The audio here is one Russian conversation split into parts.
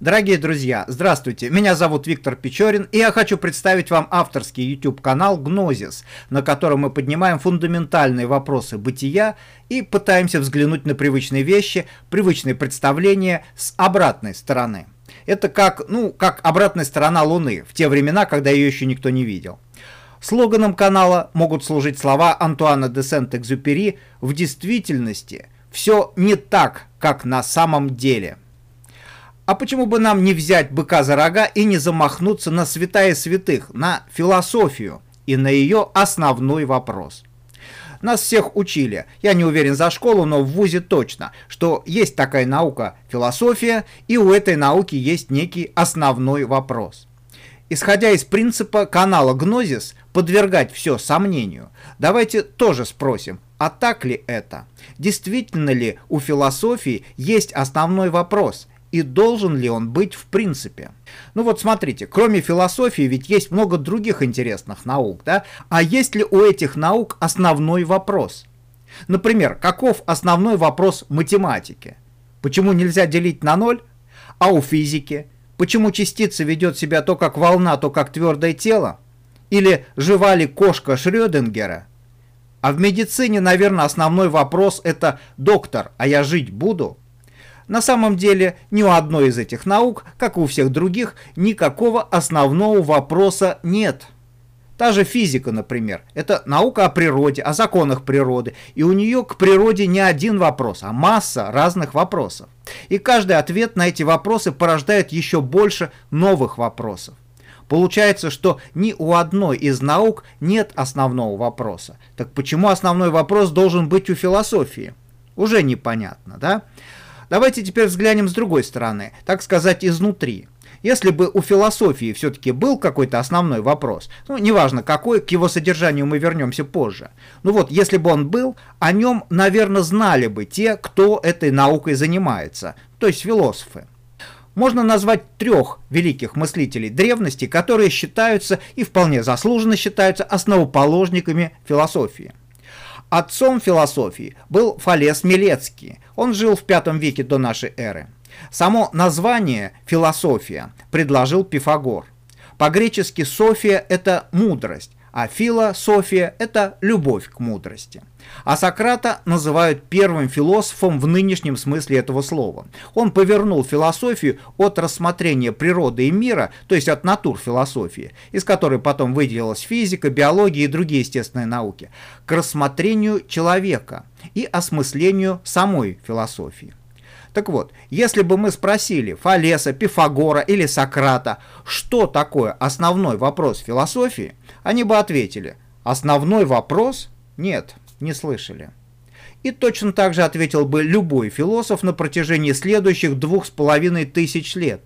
Дорогие друзья, здравствуйте, меня зовут Виктор Печорин, и я хочу представить вам авторский YouTube-канал «Гнозис», на котором мы поднимаем фундаментальные вопросы бытия и пытаемся взглянуть на привычные вещи, привычные представления с обратной стороны. Это как, ну, как обратная сторона Луны, в те времена, когда ее еще никто не видел. Слоганом канала могут служить слова Антуана де Сент-Экзюпери «В действительности все не так, как на самом деле». А почему бы нам не взять быка за рога и не замахнуться на святая святых, на философию и на ее основной вопрос? Нас всех учили, я не уверен за школу, но в ВУЗе точно, что есть такая наука философия, и у этой науки есть некий основной вопрос. Исходя из принципа канала Гнозис подвергать все сомнению, давайте тоже спросим, а так ли это? Действительно ли у философии есть основной вопрос, и должен ли он быть в принципе. Ну вот смотрите, кроме философии ведь есть много других интересных наук, да? А есть ли у этих наук основной вопрос? Например, каков основной вопрос математики? Почему нельзя делить на ноль? А у физики? Почему частица ведет себя то как волна, то как твердое тело? Или жива ли кошка Шрёдингера? А в медицине, наверное, основной вопрос это «доктор, а я жить буду?» На самом деле ни у одной из этих наук, как и у всех других, никакого основного вопроса нет. Та же физика, например, это наука о природе, о законах природы, и у нее к природе не один вопрос, а масса разных вопросов. И каждый ответ на эти вопросы порождает еще больше новых вопросов. Получается, что ни у одной из наук нет основного вопроса. Так почему основной вопрос должен быть у философии? Уже непонятно, да? Давайте теперь взглянем с другой стороны, так сказать, изнутри. Если бы у философии все-таки был какой-то основной вопрос, ну, неважно какой, к его содержанию мы вернемся позже. Ну вот, если бы он был, о нем, наверное, знали бы те, кто этой наукой занимается, то есть философы. Можно назвать трех великих мыслителей древности, которые считаются и вполне заслуженно считаются основоположниками философии. Отцом философии был Фалес Милецкий. Он жил в V веке до нашей эры. Само название «философия» предложил Пифагор. По-гречески «софия» — это мудрость, а философия – это любовь к мудрости. А Сократа называют первым философом в нынешнем смысле этого слова. Он повернул философию от рассмотрения природы и мира, то есть от натур философии, из которой потом выделилась физика, биология и другие естественные науки, к рассмотрению человека и осмыслению самой философии. Так вот, если бы мы спросили Фалеса, Пифагора или Сократа, что такое основной вопрос философии, они бы ответили, основной вопрос? Нет, не слышали. И точно так же ответил бы любой философ на протяжении следующих двух с половиной тысяч лет.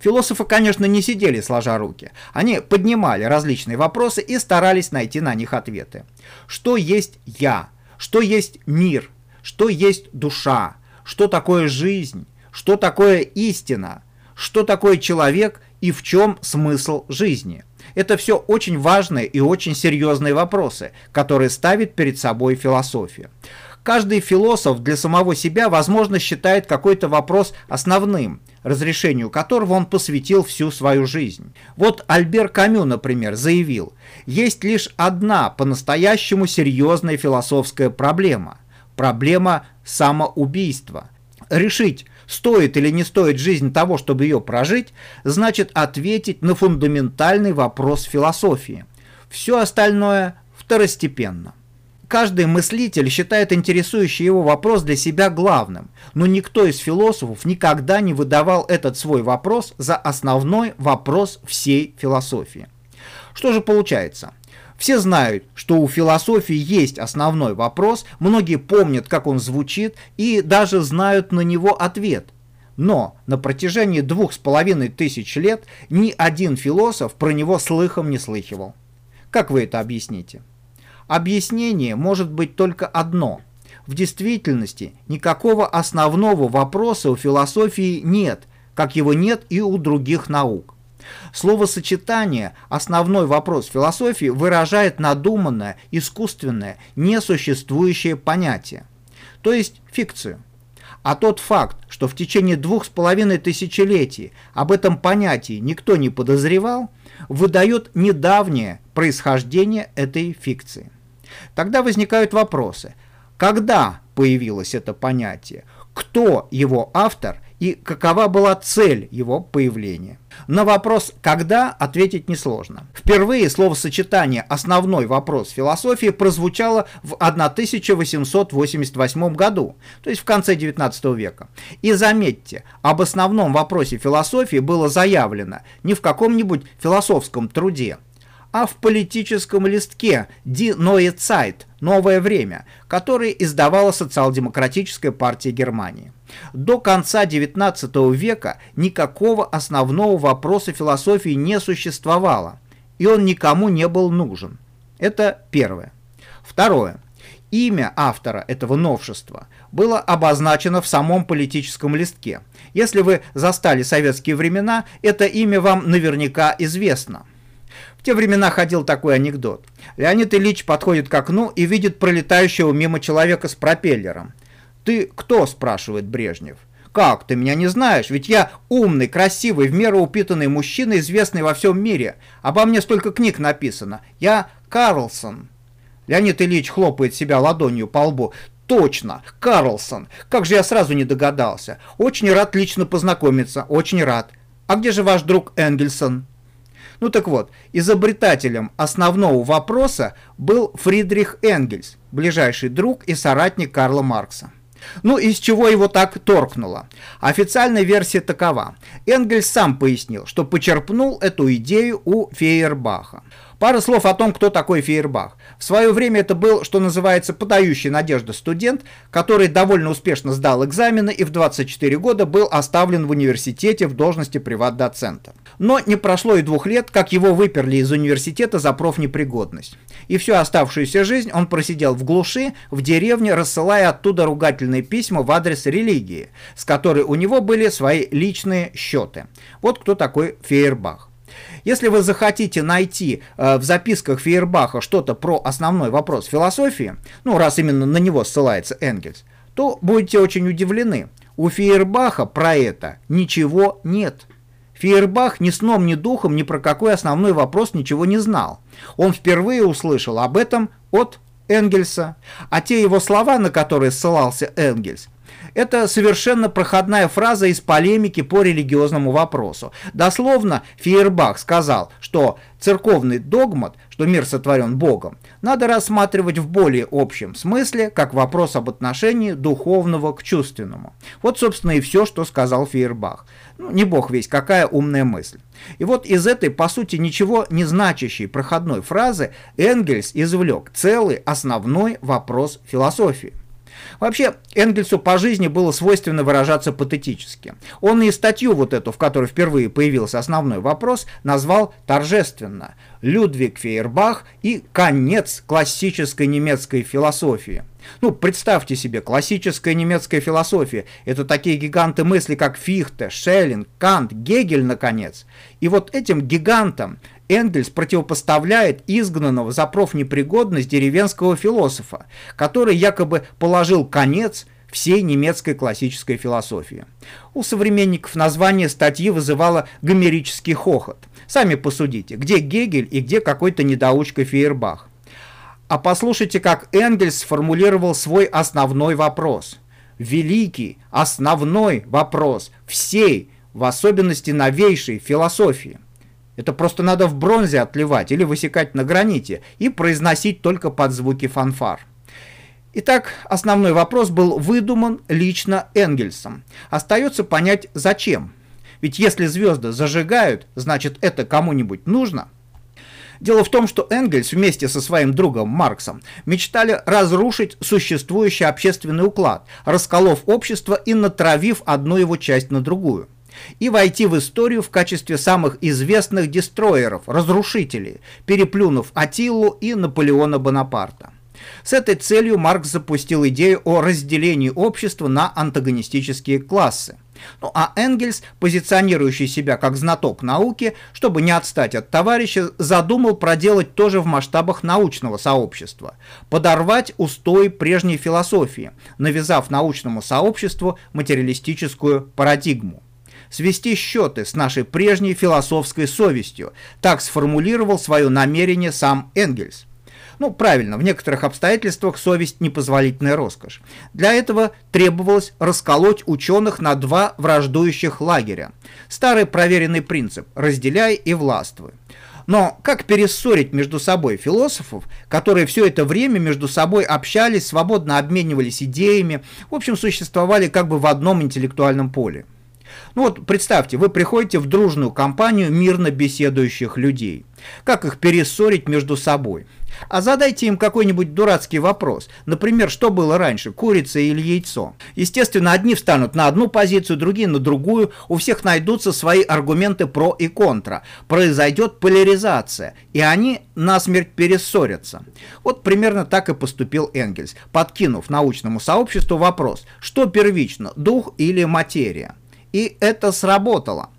Философы, конечно, не сидели сложа руки. Они поднимали различные вопросы и старались найти на них ответы. Что есть «я»? Что есть мир? Что есть душа? Что такое жизнь? Что такое истина? Что такое человек и в чем смысл жизни? Это все очень важные и очень серьезные вопросы, которые ставит перед собой философия. Каждый философ для самого себя, возможно, считает какой-то вопрос основным, разрешению которого он посвятил всю свою жизнь. Вот Альбер Камю, например, заявил, есть лишь одна по-настоящему серьезная философская проблема – проблема самоубийства. Решить, стоит или не стоит жизнь того, чтобы ее прожить, значит ответить на фундаментальный вопрос философии. Все остальное второстепенно. Каждый мыслитель считает интересующий его вопрос для себя главным, но никто из философов никогда не выдавал этот свой вопрос за основной вопрос всей философии. Что же получается? Все знают, что у философии есть основной вопрос, многие помнят, как он звучит, и даже знают на него ответ. Но на протяжении двух с половиной тысяч лет ни один философ про него слыхом не слыхивал. Как вы это объясните? Объяснение может быть только одно. В действительности никакого основного вопроса у философии нет, как его нет и у других наук. Словосочетание «основной вопрос философии» выражает надуманное, искусственное, несуществующее понятие, то есть фикцию. А тот факт, что в течение двух с половиной тысячелетий об этом понятии никто не подозревал, выдает недавнее происхождение этой фикции. Тогда возникают вопросы. Когда появилось это понятие? Кто его автор и какова была цель его появления? На вопрос «когда» ответить несложно. Впервые словосочетание «основной вопрос философии» прозвучало в 1888 году, то есть в конце XIX века. И заметьте, об основном вопросе философии было заявлено не в каком-нибудь философском труде, а в политическом листке «Die Neue Zeit» – «Новое время», который издавала социал-демократическая партия Германии. До конца XIX века никакого основного вопроса философии не существовало, и он никому не был нужен. Это первое. Второе. Имя автора этого новшества было обозначено в самом политическом листке. Если вы застали советские времена, это имя вам наверняка известно. В те времена ходил такой анекдот. Леонид Ильич подходит к окну и видит пролетающего мимо человека с пропеллером. «Ты кто?» – спрашивает Брежнев. «Как, ты меня не знаешь? Ведь я умный, красивый, в меру упитанный мужчина, известный во всем мире. Обо мне столько книг написано. Я Карлсон». Леонид Ильич хлопает себя ладонью по лбу. Точно, Карлсон. Как же я сразу не догадался. Очень рад лично познакомиться, очень рад. А где же ваш друг Энгельсон? Ну так вот, изобретателем основного вопроса был Фридрих Энгельс, ближайший друг и соратник Карла Маркса. Ну, из чего его так торкнуло? Официальная версия такова. Энгельс сам пояснил, что почерпнул эту идею у Фейербаха. Пара слов о том, кто такой Фейербах. В свое время это был, что называется, подающий надежды студент, который довольно успешно сдал экзамены и в 24 года был оставлен в университете в должности приват-доцента. Но не прошло и двух лет, как его выперли из университета за профнепригодность. И всю оставшуюся жизнь он просидел в глуши, в деревне, рассылая оттуда ругательные письма в адрес религии, с которой у него были свои личные счеты. Вот кто такой Фейербах. Если вы захотите найти э, в записках Фейербаха что-то про основной вопрос философии, ну, раз именно на него ссылается Энгельс, то будете очень удивлены. У Фейербаха про это ничего нет. Фейербах ни сном, ни духом ни про какой основной вопрос ничего не знал. Он впервые услышал об этом от Энгельса, а те его слова, на которые ссылался Энгельс, это совершенно проходная фраза из полемики по религиозному вопросу. Дословно Фейербах сказал, что церковный догмат, что мир сотворен Богом, надо рассматривать в более общем смысле, как вопрос об отношении духовного к чувственному. Вот, собственно, и все, что сказал Фейербах. Ну, не бог весь, какая умная мысль. И вот из этой, по сути, ничего не значащей проходной фразы Энгельс извлек целый основной вопрос философии. Вообще, Энгельсу по жизни было свойственно выражаться патетически. Он и статью вот эту, в которой впервые появился основной вопрос, назвал торжественно «Людвиг Фейербах и конец классической немецкой философии». Ну, представьте себе, классическая немецкая философия – это такие гиганты мысли, как Фихте, Шеллинг, Кант, Гегель, наконец. И вот этим гигантам Энгельс противопоставляет изгнанного за профнепригодность деревенского философа, который якобы положил конец всей немецкой классической философии. У современников название статьи вызывало гомерический хохот. Сами посудите, где Гегель и где какой-то недоучка Фейербах. А послушайте, как Энгельс сформулировал свой основной вопрос. Великий, основной вопрос всей, в особенности новейшей философии – это просто надо в бронзе отливать или высекать на граните и произносить только под звуки фанфар. Итак, основной вопрос был выдуман лично Энгельсом. Остается понять, зачем. Ведь если звезды зажигают, значит это кому-нибудь нужно. Дело в том, что Энгельс вместе со своим другом Марксом мечтали разрушить существующий общественный уклад, расколов общество и натравив одну его часть на другую и войти в историю в качестве самых известных дестроеров, разрушителей, переплюнув Атилу и Наполеона Бонапарта. С этой целью Маркс запустил идею о разделении общества на антагонистические классы. Ну а Энгельс, позиционирующий себя как знаток науки, чтобы не отстать от товарища, задумал проделать тоже в масштабах научного сообщества, подорвать устой прежней философии, навязав научному сообществу материалистическую парадигму свести счеты с нашей прежней философской совестью. Так сформулировал свое намерение сам Энгельс. Ну, правильно, в некоторых обстоятельствах совесть – непозволительная роскошь. Для этого требовалось расколоть ученых на два враждующих лагеря. Старый проверенный принцип – разделяй и властвуй. Но как перессорить между собой философов, которые все это время между собой общались, свободно обменивались идеями, в общем, существовали как бы в одном интеллектуальном поле? Ну вот представьте, вы приходите в дружную компанию мирно беседующих людей. Как их перессорить между собой? А задайте им какой-нибудь дурацкий вопрос. Например, что было раньше, курица или яйцо? Естественно, одни встанут на одну позицию, другие на другую. У всех найдутся свои аргументы про и контра. Произойдет поляризация, и они насмерть перессорятся. Вот примерно так и поступил Энгельс, подкинув научному сообществу вопрос, что первично, дух или материя? И это сработало.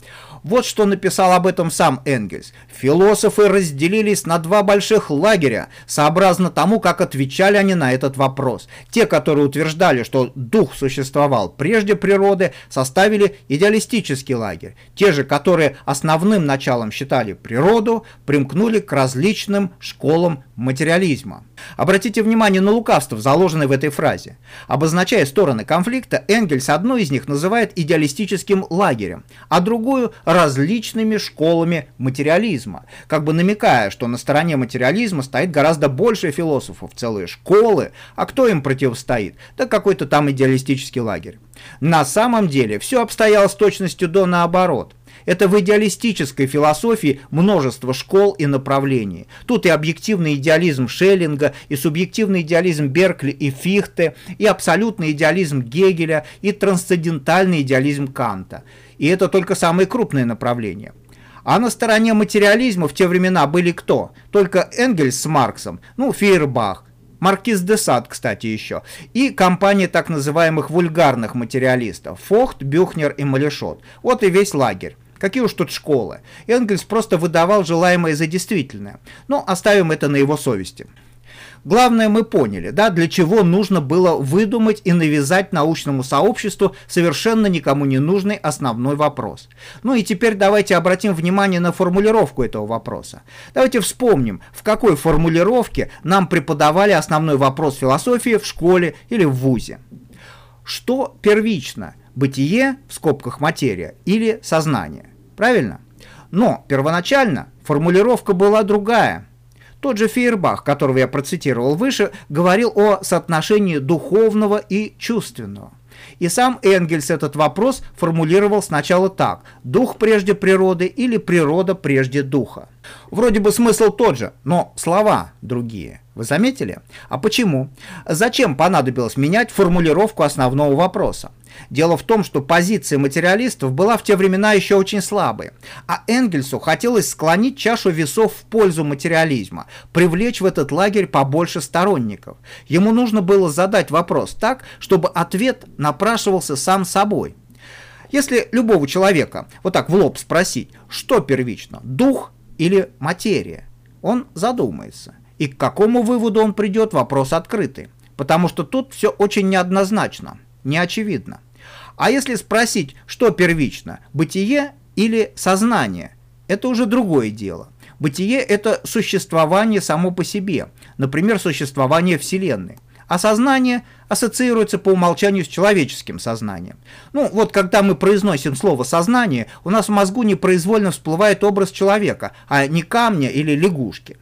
Вот что написал об этом сам Энгельс. Философы разделились на два больших лагеря, сообразно тому, как отвечали они на этот вопрос. Те, которые утверждали, что дух существовал прежде природы, составили идеалистический лагерь. Те же, которые основным началом считали природу, примкнули к различным школам материализма. Обратите внимание на лукавство, заложенное в этой фразе. Обозначая стороны конфликта, Энгельс одну из них называет идеалистическим лагерем, а другую – различными школами материализма, как бы намекая, что на стороне материализма стоит гораздо больше философов, целые школы, а кто им противостоит? Да какой-то там идеалистический лагерь. На самом деле все обстояло с точностью до наоборот. Это в идеалистической философии множество школ и направлений. Тут и объективный идеализм Шеллинга, и субъективный идеализм Беркли и Фихте, и абсолютный идеализм Гегеля, и трансцендентальный идеализм Канта. И это только самые крупные направления. А на стороне материализма в те времена были кто? Только Энгельс с Марксом, ну, Фейербах, Маркиз де Сад, кстати, еще. И компания так называемых вульгарных материалистов. Фохт, Бюхнер и Малешот. Вот и весь лагерь. Какие уж тут школы. Энгельс просто выдавал желаемое за действительное. Но оставим это на его совести. Главное мы поняли, да, для чего нужно было выдумать и навязать научному сообществу совершенно никому не нужный основной вопрос. Ну и теперь давайте обратим внимание на формулировку этого вопроса. Давайте вспомним, в какой формулировке нам преподавали основной вопрос философии в школе или в ВУЗе. Что первично? Бытие, в скобках материя, или сознание? Правильно? Но первоначально формулировка была другая – тот же Фейербах, которого я процитировал выше, говорил о соотношении духовного и чувственного. И сам Энгельс этот вопрос формулировал сначала так – дух прежде природы или природа прежде духа. Вроде бы смысл тот же, но слова другие. Вы заметили? А почему? Зачем понадобилось менять формулировку основного вопроса? Дело в том, что позиция материалистов была в те времена еще очень слабой, а Энгельсу хотелось склонить чашу весов в пользу материализма, привлечь в этот лагерь побольше сторонников. Ему нужно было задать вопрос так, чтобы ответ напрашивался сам собой. Если любого человека вот так в лоб спросить, что первично, дух или материя, он задумается. И к какому выводу он придет, вопрос открытый. Потому что тут все очень неоднозначно, неочевидно. А если спросить, что первично, бытие или сознание, это уже другое дело. Бытие – это существование само по себе, например, существование Вселенной. А сознание ассоциируется по умолчанию с человеческим сознанием. Ну, вот когда мы произносим слово «сознание», у нас в мозгу непроизвольно всплывает образ человека, а не камня или лягушки.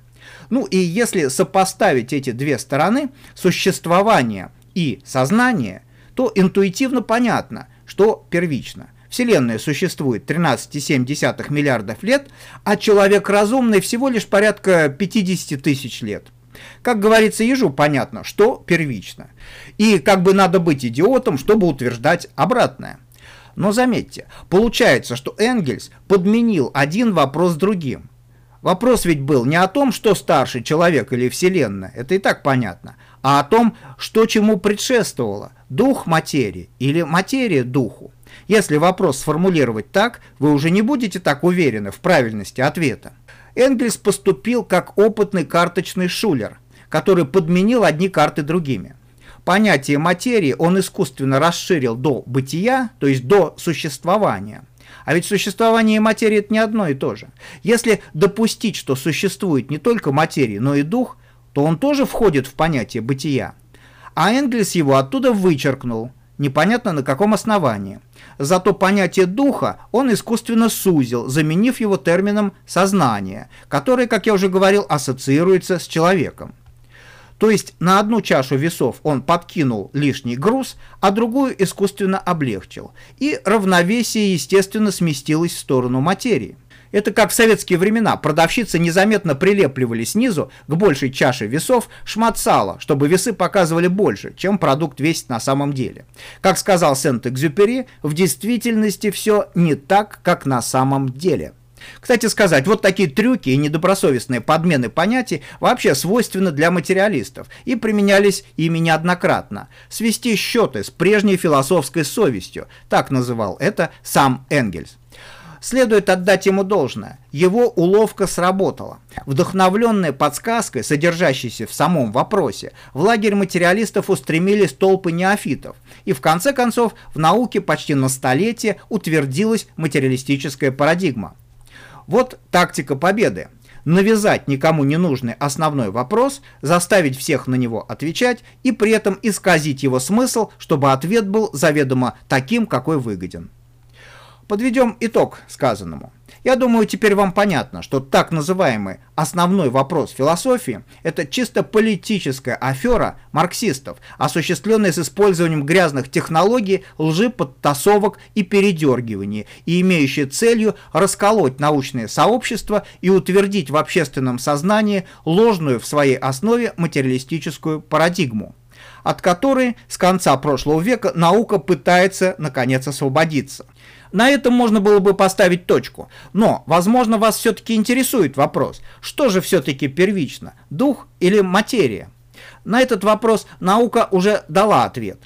Ну и если сопоставить эти две стороны, существование и сознание, то интуитивно понятно, что первично. Вселенная существует 13,7 миллиардов лет, а человек разумный всего лишь порядка 50 тысяч лет. Как говорится ежу, понятно, что первично. И как бы надо быть идиотом, чтобы утверждать обратное. Но заметьте, получается, что Энгельс подменил один вопрос другим. Вопрос ведь был не о том, что старше человек или Вселенная, это и так понятно, а о том, что чему предшествовало, дух материи или материя духу. Если вопрос сформулировать так, вы уже не будете так уверены в правильности ответа. Энгельс поступил как опытный карточный шулер, который подменил одни карты другими. Понятие материи он искусственно расширил до бытия, то есть до существования. А ведь существование и материя – это не одно и то же. Если допустить, что существует не только материя, но и дух, то он тоже входит в понятие бытия. А Энгельс его оттуда вычеркнул, непонятно на каком основании. Зато понятие духа он искусственно сузил, заменив его термином «сознание», который, как я уже говорил, ассоциируется с человеком. То есть на одну чашу весов он подкинул лишний груз, а другую искусственно облегчил. И равновесие, естественно, сместилось в сторону материи. Это как в советские времена. Продавщицы незаметно прилепливали снизу к большей чаше весов шмат сала, чтобы весы показывали больше, чем продукт весит на самом деле. Как сказал Сент-Экзюпери, в действительности все не так, как на самом деле. Кстати сказать, вот такие трюки и недобросовестные подмены понятий вообще свойственны для материалистов и применялись ими неоднократно. Свести счеты с прежней философской совестью, так называл это сам Энгельс. Следует отдать ему должное. Его уловка сработала. Вдохновленная подсказкой, содержащейся в самом вопросе, в лагерь материалистов устремились толпы неофитов. И в конце концов в науке почти на столетие утвердилась материалистическая парадигма. Вот тактика победы. Навязать никому не нужный основной вопрос, заставить всех на него отвечать и при этом исказить его смысл, чтобы ответ был заведомо таким, какой выгоден. Подведем итог сказанному. Я думаю, теперь вам понятно, что так называемый основной вопрос философии – это чисто политическая афера марксистов, осуществленная с использованием грязных технологий, лжи, подтасовок и передергиваний, и имеющая целью расколоть научное сообщество и утвердить в общественном сознании ложную в своей основе материалистическую парадигму от которой с конца прошлого века наука пытается наконец освободиться. На этом можно было бы поставить точку. Но, возможно, вас все-таки интересует вопрос, что же все-таки первично, дух или материя? На этот вопрос наука уже дала ответ.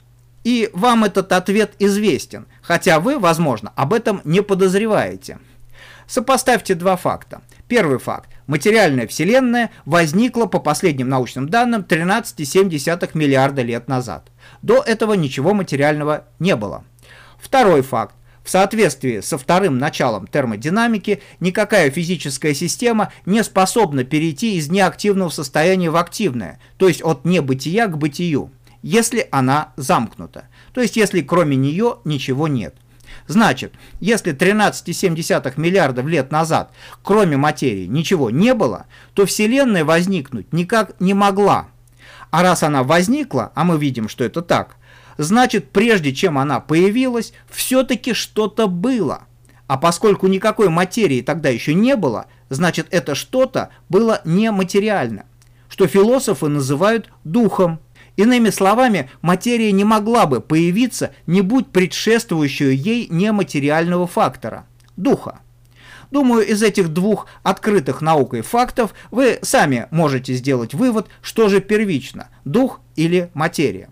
И вам этот ответ известен, хотя вы, возможно, об этом не подозреваете. Сопоставьте два факта. Первый факт. Материальная Вселенная возникла, по последним научным данным, 13,7 миллиарда лет назад. До этого ничего материального не было. Второй факт. В соответствии со вторым началом термодинамики, никакая физическая система не способна перейти из неактивного состояния в активное, то есть от небытия к бытию, если она замкнута, то есть если кроме нее ничего нет. Значит, если 13,7 миллиардов лет назад, кроме материи, ничего не было, то Вселенная возникнуть никак не могла. А раз она возникла, а мы видим, что это так, значит, прежде чем она появилась, все-таки что-то было. А поскольку никакой материи тогда еще не было, значит, это что-то было нематериально, что философы называют духом. Иными словами, материя не могла бы появиться, не будь предшествующего ей нематериального фактора – духа. Думаю, из этих двух открытых наукой фактов вы сами можете сделать вывод, что же первично – дух или материя.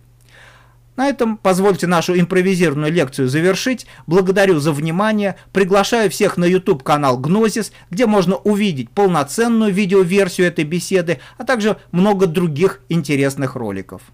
На этом позвольте нашу импровизированную лекцию завершить. Благодарю за внимание. Приглашаю всех на YouTube канал Гнозис, где можно увидеть полноценную видеоверсию этой беседы, а также много других интересных роликов.